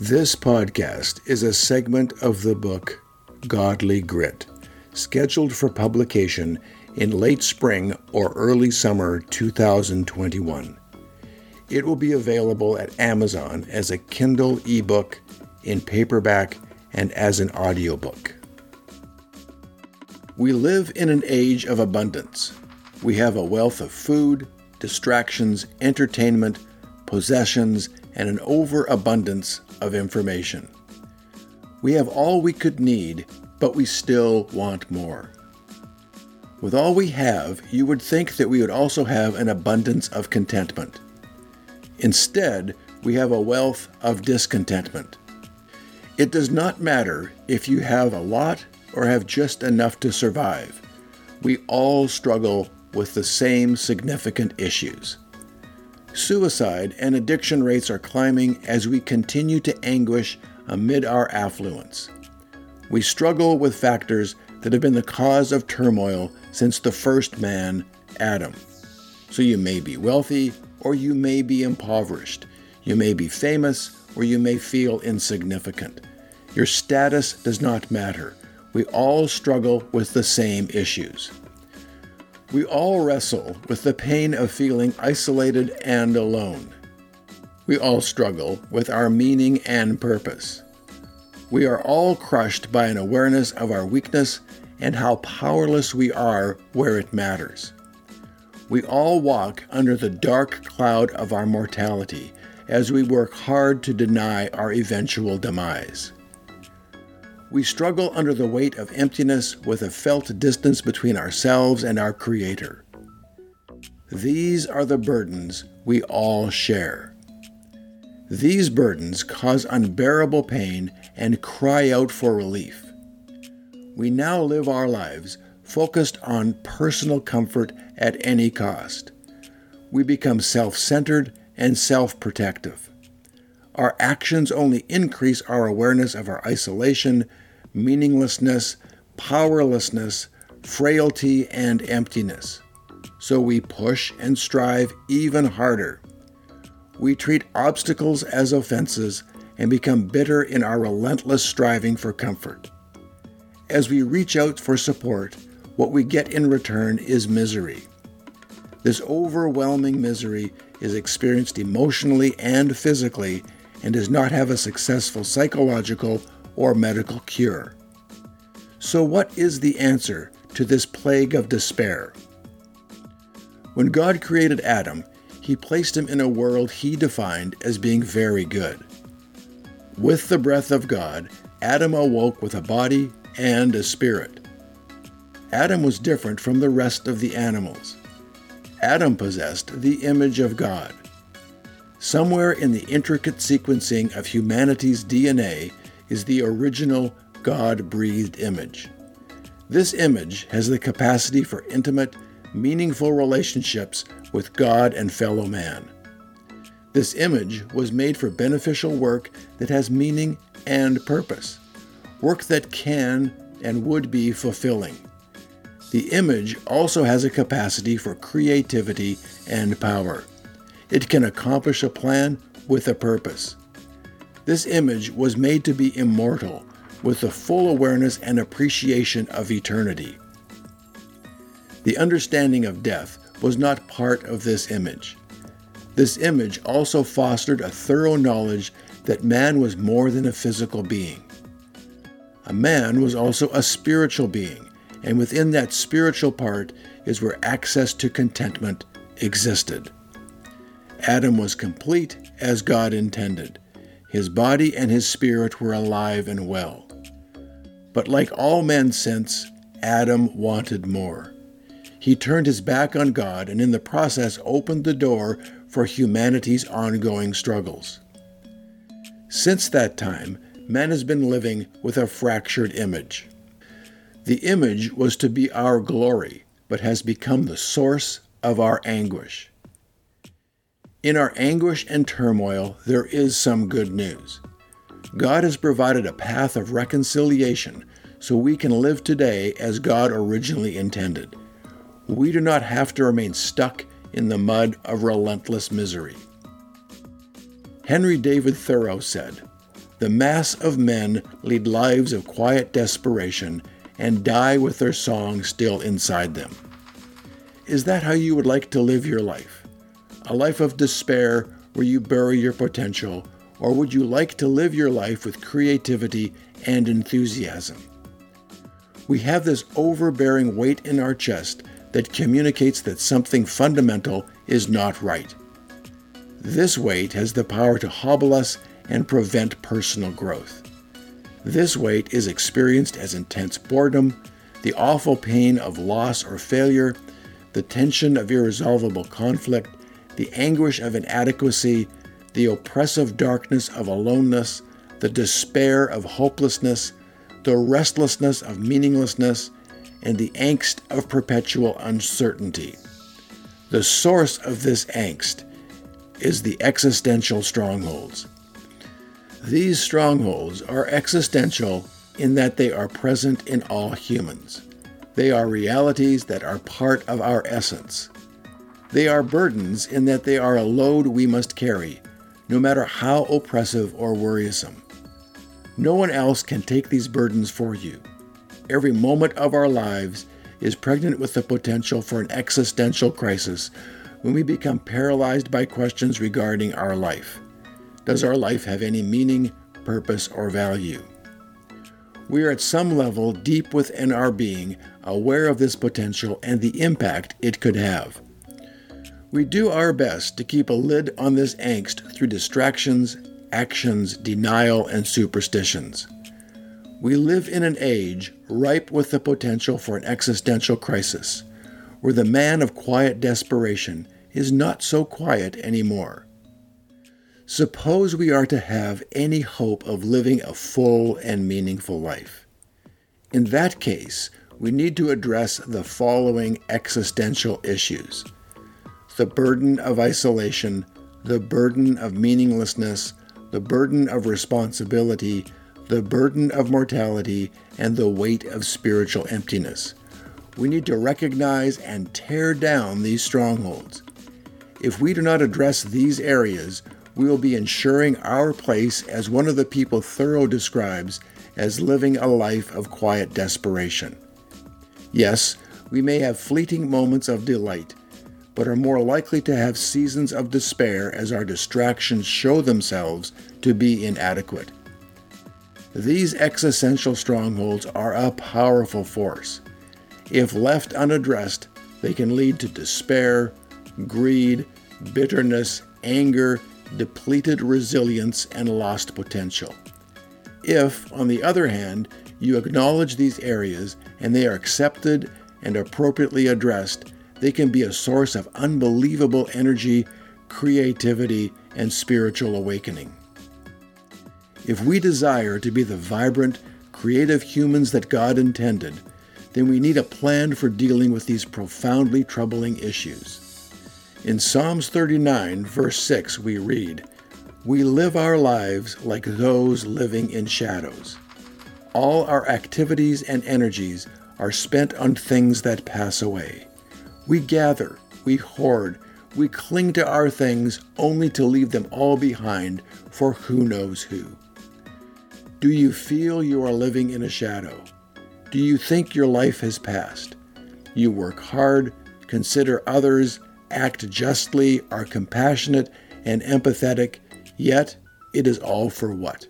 This podcast is a segment of the book Godly Grit, scheduled for publication in late spring or early summer 2021. It will be available at Amazon as a Kindle ebook, in paperback, and as an audiobook. We live in an age of abundance. We have a wealth of food, distractions, entertainment, possessions, and an overabundance of information. We have all we could need, but we still want more. With all we have, you would think that we would also have an abundance of contentment. Instead, we have a wealth of discontentment. It does not matter if you have a lot or have just enough to survive. We all struggle with the same significant issues. Suicide and addiction rates are climbing as we continue to anguish amid our affluence. We struggle with factors that have been the cause of turmoil since the first man, Adam. So you may be wealthy or you may be impoverished. You may be famous or you may feel insignificant. Your status does not matter. We all struggle with the same issues. We all wrestle with the pain of feeling isolated and alone. We all struggle with our meaning and purpose. We are all crushed by an awareness of our weakness and how powerless we are where it matters. We all walk under the dark cloud of our mortality as we work hard to deny our eventual demise. We struggle under the weight of emptiness with a felt distance between ourselves and our Creator. These are the burdens we all share. These burdens cause unbearable pain and cry out for relief. We now live our lives focused on personal comfort at any cost. We become self centered and self protective. Our actions only increase our awareness of our isolation meaninglessness, powerlessness, frailty, and emptiness. So we push and strive even harder. We treat obstacles as offenses and become bitter in our relentless striving for comfort. As we reach out for support, what we get in return is misery. This overwhelming misery is experienced emotionally and physically and does not have a successful psychological or medical cure. So, what is the answer to this plague of despair? When God created Adam, he placed him in a world he defined as being very good. With the breath of God, Adam awoke with a body and a spirit. Adam was different from the rest of the animals. Adam possessed the image of God. Somewhere in the intricate sequencing of humanity's DNA is the original God breathed image. This image has the capacity for intimate, meaningful relationships with God and fellow man. This image was made for beneficial work that has meaning and purpose, work that can and would be fulfilling. The image also has a capacity for creativity and power. It can accomplish a plan with a purpose. This image was made to be immortal, with the full awareness and appreciation of eternity. The understanding of death was not part of this image. This image also fostered a thorough knowledge that man was more than a physical being. A man was also a spiritual being, and within that spiritual part is where access to contentment existed. Adam was complete as God intended. His body and his spirit were alive and well. But like all men since, Adam wanted more. He turned his back on God and in the process opened the door for humanity's ongoing struggles. Since that time, man has been living with a fractured image. The image was to be our glory, but has become the source of our anguish. In our anguish and turmoil, there is some good news. God has provided a path of reconciliation so we can live today as God originally intended. We do not have to remain stuck in the mud of relentless misery. Henry David Thoreau said, the mass of men lead lives of quiet desperation and die with their song still inside them. Is that how you would like to live your life? A life of despair where you bury your potential, or would you like to live your life with creativity and enthusiasm? We have this overbearing weight in our chest that communicates that something fundamental is not right. This weight has the power to hobble us and prevent personal growth. This weight is experienced as intense boredom, the awful pain of loss or failure, the tension of irresolvable conflict, the anguish of inadequacy, the oppressive darkness of aloneness, the despair of hopelessness, the restlessness of meaninglessness, and the angst of perpetual uncertainty. The source of this angst is the existential strongholds. These strongholds are existential in that they are present in all humans. They are realities that are part of our essence. They are burdens in that they are a load we must carry, no matter how oppressive or worrisome. No one else can take these burdens for you. Every moment of our lives is pregnant with the potential for an existential crisis when we become paralyzed by questions regarding our life. Does our life have any meaning, purpose, or value? We are at some level deep within our being aware of this potential and the impact it could have. We do our best to keep a lid on this angst through distractions, actions, denial, and superstitions. We live in an age ripe with the potential for an existential crisis, where the man of quiet desperation is not so quiet anymore. Suppose we are to have any hope of living a full and meaningful life. In that case, we need to address the following existential issues the burden of isolation, the burden of meaninglessness, the burden of responsibility, the burden of mortality, and the weight of spiritual emptiness. We need to recognize and tear down these strongholds. If we do not address these areas, we will be ensuring our place as one of the people Thoreau describes as living a life of quiet desperation. Yes, we may have fleeting moments of delight, but are more likely to have seasons of despair as our distractions show themselves to be inadequate. These existential strongholds are a powerful force. If left unaddressed, they can lead to despair, greed, bitterness, anger, depleted resilience, and lost potential. If, on the other hand, you acknowledge these areas and they are accepted and appropriately addressed, they can be a source of unbelievable energy, creativity, and spiritual awakening. If we desire to be the vibrant, creative humans that God intended, then we need a plan for dealing with these profoundly troubling issues. In Psalms 39, verse 6, we read, We live our lives like those living in shadows. All our activities and energies are spent on things that pass away. We gather, we hoard, we cling to our things only to leave them all behind for who knows who. Do you feel you are living in a shadow? Do you think your life has passed? You work hard, consider others, act justly, are compassionate and empathetic, yet it is all for what?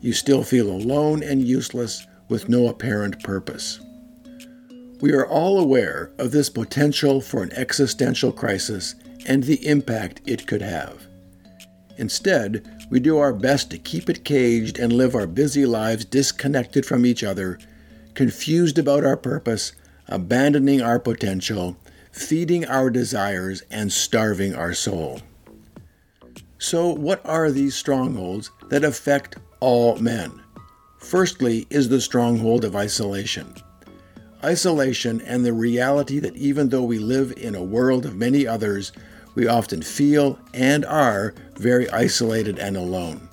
You still feel alone and useless with no apparent purpose. We are all aware of this potential for an existential crisis and the impact it could have. Instead, we do our best to keep it caged and live our busy lives disconnected from each other, confused about our purpose, abandoning our potential, feeding our desires, and starving our soul. So, what are these strongholds that affect all men? Firstly, is the stronghold of isolation. Isolation and the reality that even though we live in a world of many others, we often feel and are very isolated and alone.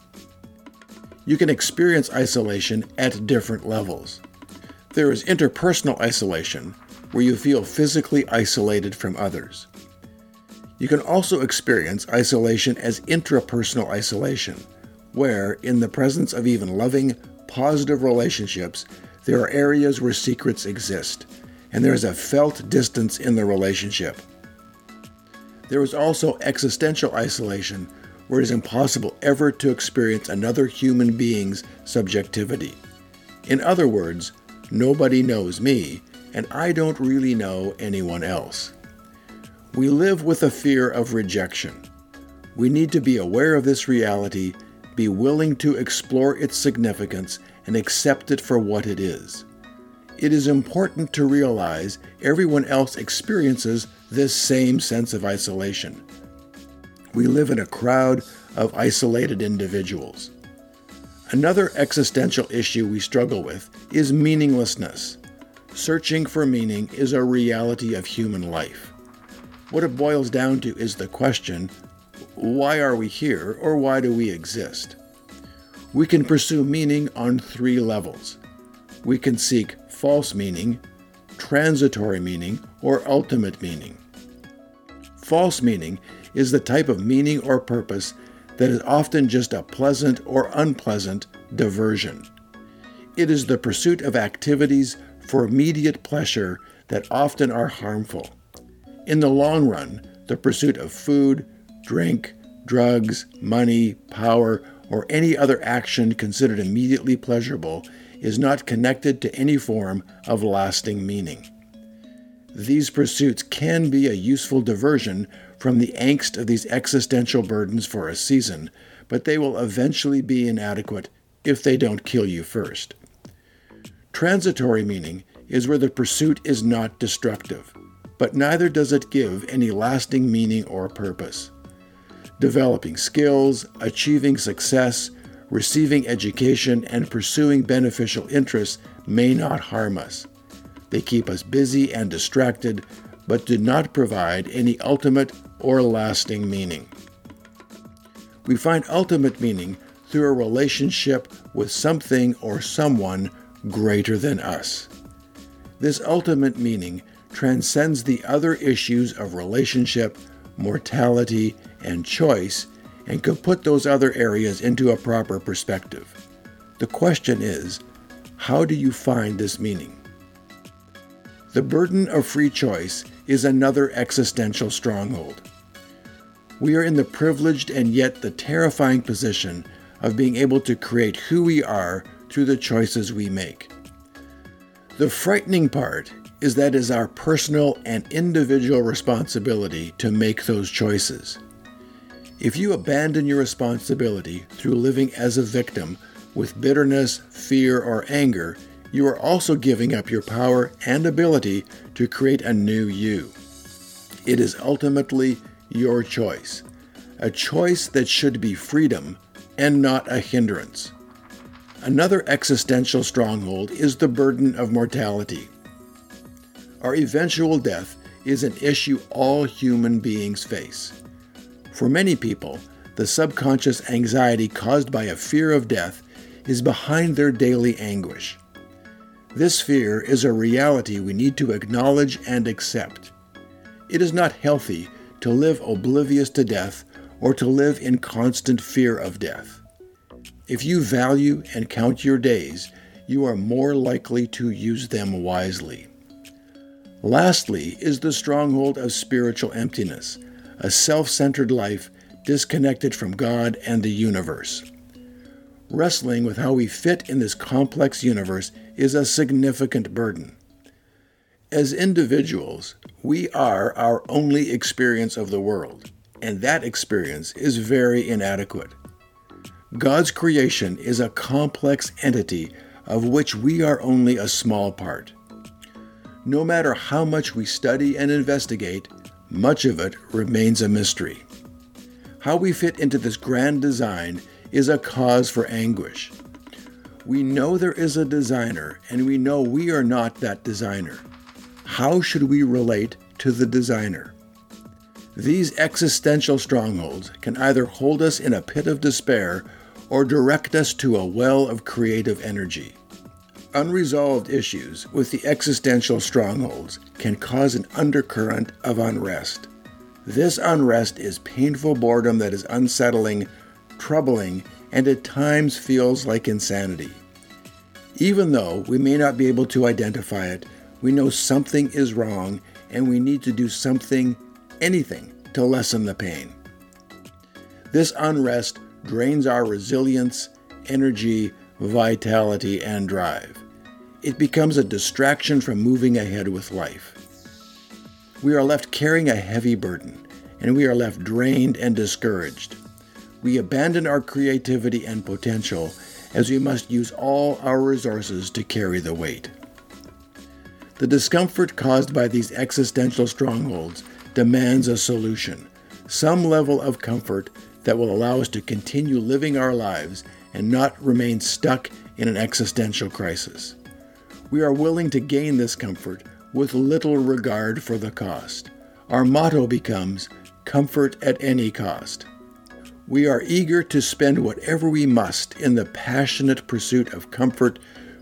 You can experience isolation at different levels. There is interpersonal isolation, where you feel physically isolated from others. You can also experience isolation as intrapersonal isolation, where, in the presence of even loving, positive relationships, there are areas where secrets exist, and there is a felt distance in the relationship. There is also existential isolation, where it is impossible ever to experience another human being's subjectivity. In other words, nobody knows me, and I don't really know anyone else. We live with a fear of rejection. We need to be aware of this reality, be willing to explore its significance, and accept it for what it is. It is important to realize everyone else experiences this same sense of isolation. We live in a crowd of isolated individuals. Another existential issue we struggle with is meaninglessness. Searching for meaning is a reality of human life. What it boils down to is the question why are we here or why do we exist? We can pursue meaning on three levels. We can seek false meaning, transitory meaning, or ultimate meaning. False meaning is the type of meaning or purpose that is often just a pleasant or unpleasant diversion. It is the pursuit of activities for immediate pleasure that often are harmful. In the long run, the pursuit of food, drink, drugs, money, power, or any other action considered immediately pleasurable is not connected to any form of lasting meaning. These pursuits can be a useful diversion from the angst of these existential burdens for a season, but they will eventually be inadequate if they don't kill you first. Transitory meaning is where the pursuit is not destructive, but neither does it give any lasting meaning or purpose. Developing skills, achieving success, receiving education, and pursuing beneficial interests may not harm us. They keep us busy and distracted, but do not provide any ultimate or lasting meaning. We find ultimate meaning through a relationship with something or someone greater than us. This ultimate meaning transcends the other issues of relationship, mortality, and choice and could put those other areas into a proper perspective. The question is how do you find this meaning? The burden of free choice is another existential stronghold. We are in the privileged and yet the terrifying position of being able to create who we are through the choices we make. The frightening part is that it is our personal and individual responsibility to make those choices. If you abandon your responsibility through living as a victim with bitterness, fear, or anger, you are also giving up your power and ability to create a new you. It is ultimately your choice, a choice that should be freedom and not a hindrance. Another existential stronghold is the burden of mortality. Our eventual death is an issue all human beings face. For many people, the subconscious anxiety caused by a fear of death is behind their daily anguish. This fear is a reality we need to acknowledge and accept. It is not healthy to live oblivious to death or to live in constant fear of death. If you value and count your days, you are more likely to use them wisely. Lastly, is the stronghold of spiritual emptiness, a self centered life disconnected from God and the universe. Wrestling with how we fit in this complex universe is a significant burden. As individuals, we are our only experience of the world, and that experience is very inadequate. God's creation is a complex entity of which we are only a small part. No matter how much we study and investigate, much of it remains a mystery. How we fit into this grand design is a cause for anguish. We know there is a designer, and we know we are not that designer. How should we relate to the designer? These existential strongholds can either hold us in a pit of despair or direct us to a well of creative energy. Unresolved issues with the existential strongholds can cause an undercurrent of unrest. This unrest is painful boredom that is unsettling, troubling, and at times feels like insanity. Even though we may not be able to identify it, we know something is wrong and we need to do something, anything, to lessen the pain. This unrest drains our resilience, energy, vitality, and drive. It becomes a distraction from moving ahead with life. We are left carrying a heavy burden, and we are left drained and discouraged. We abandon our creativity and potential as we must use all our resources to carry the weight. The discomfort caused by these existential strongholds demands a solution, some level of comfort that will allow us to continue living our lives and not remain stuck in an existential crisis. We are willing to gain this comfort with little regard for the cost. Our motto becomes comfort at any cost. We are eager to spend whatever we must in the passionate pursuit of comfort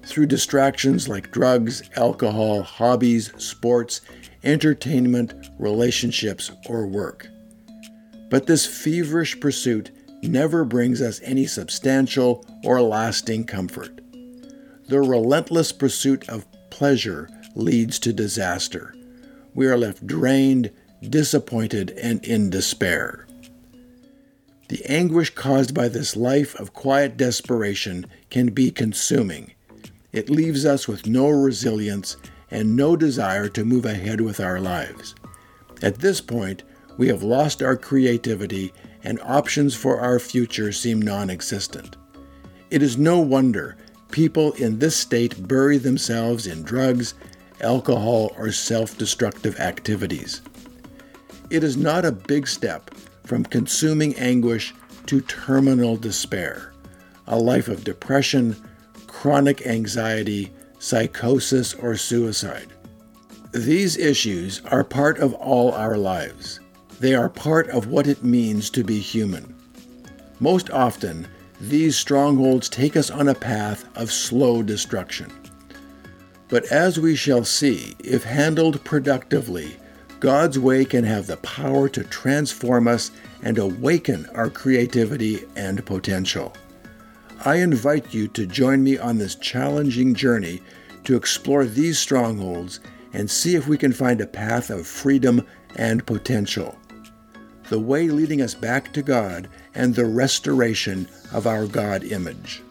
through distractions like drugs, alcohol, hobbies, sports, entertainment, relationships, or work. But this feverish pursuit never brings us any substantial or lasting comfort. The relentless pursuit of pleasure leads to disaster. We are left drained, disappointed, and in despair. The anguish caused by this life of quiet desperation can be consuming. It leaves us with no resilience and no desire to move ahead with our lives. At this point, we have lost our creativity and options for our future seem non existent. It is no wonder people in this state bury themselves in drugs, alcohol, or self destructive activities. It is not a big step from consuming anguish to terminal despair, a life of depression, chronic anxiety, psychosis, or suicide. These issues are part of all our lives. They are part of what it means to be human. Most often, these strongholds take us on a path of slow destruction. But as we shall see, if handled productively, God's way can have the power to transform us and awaken our creativity and potential. I invite you to join me on this challenging journey to explore these strongholds and see if we can find a path of freedom and potential the way leading us back to God, and the restoration of our God image.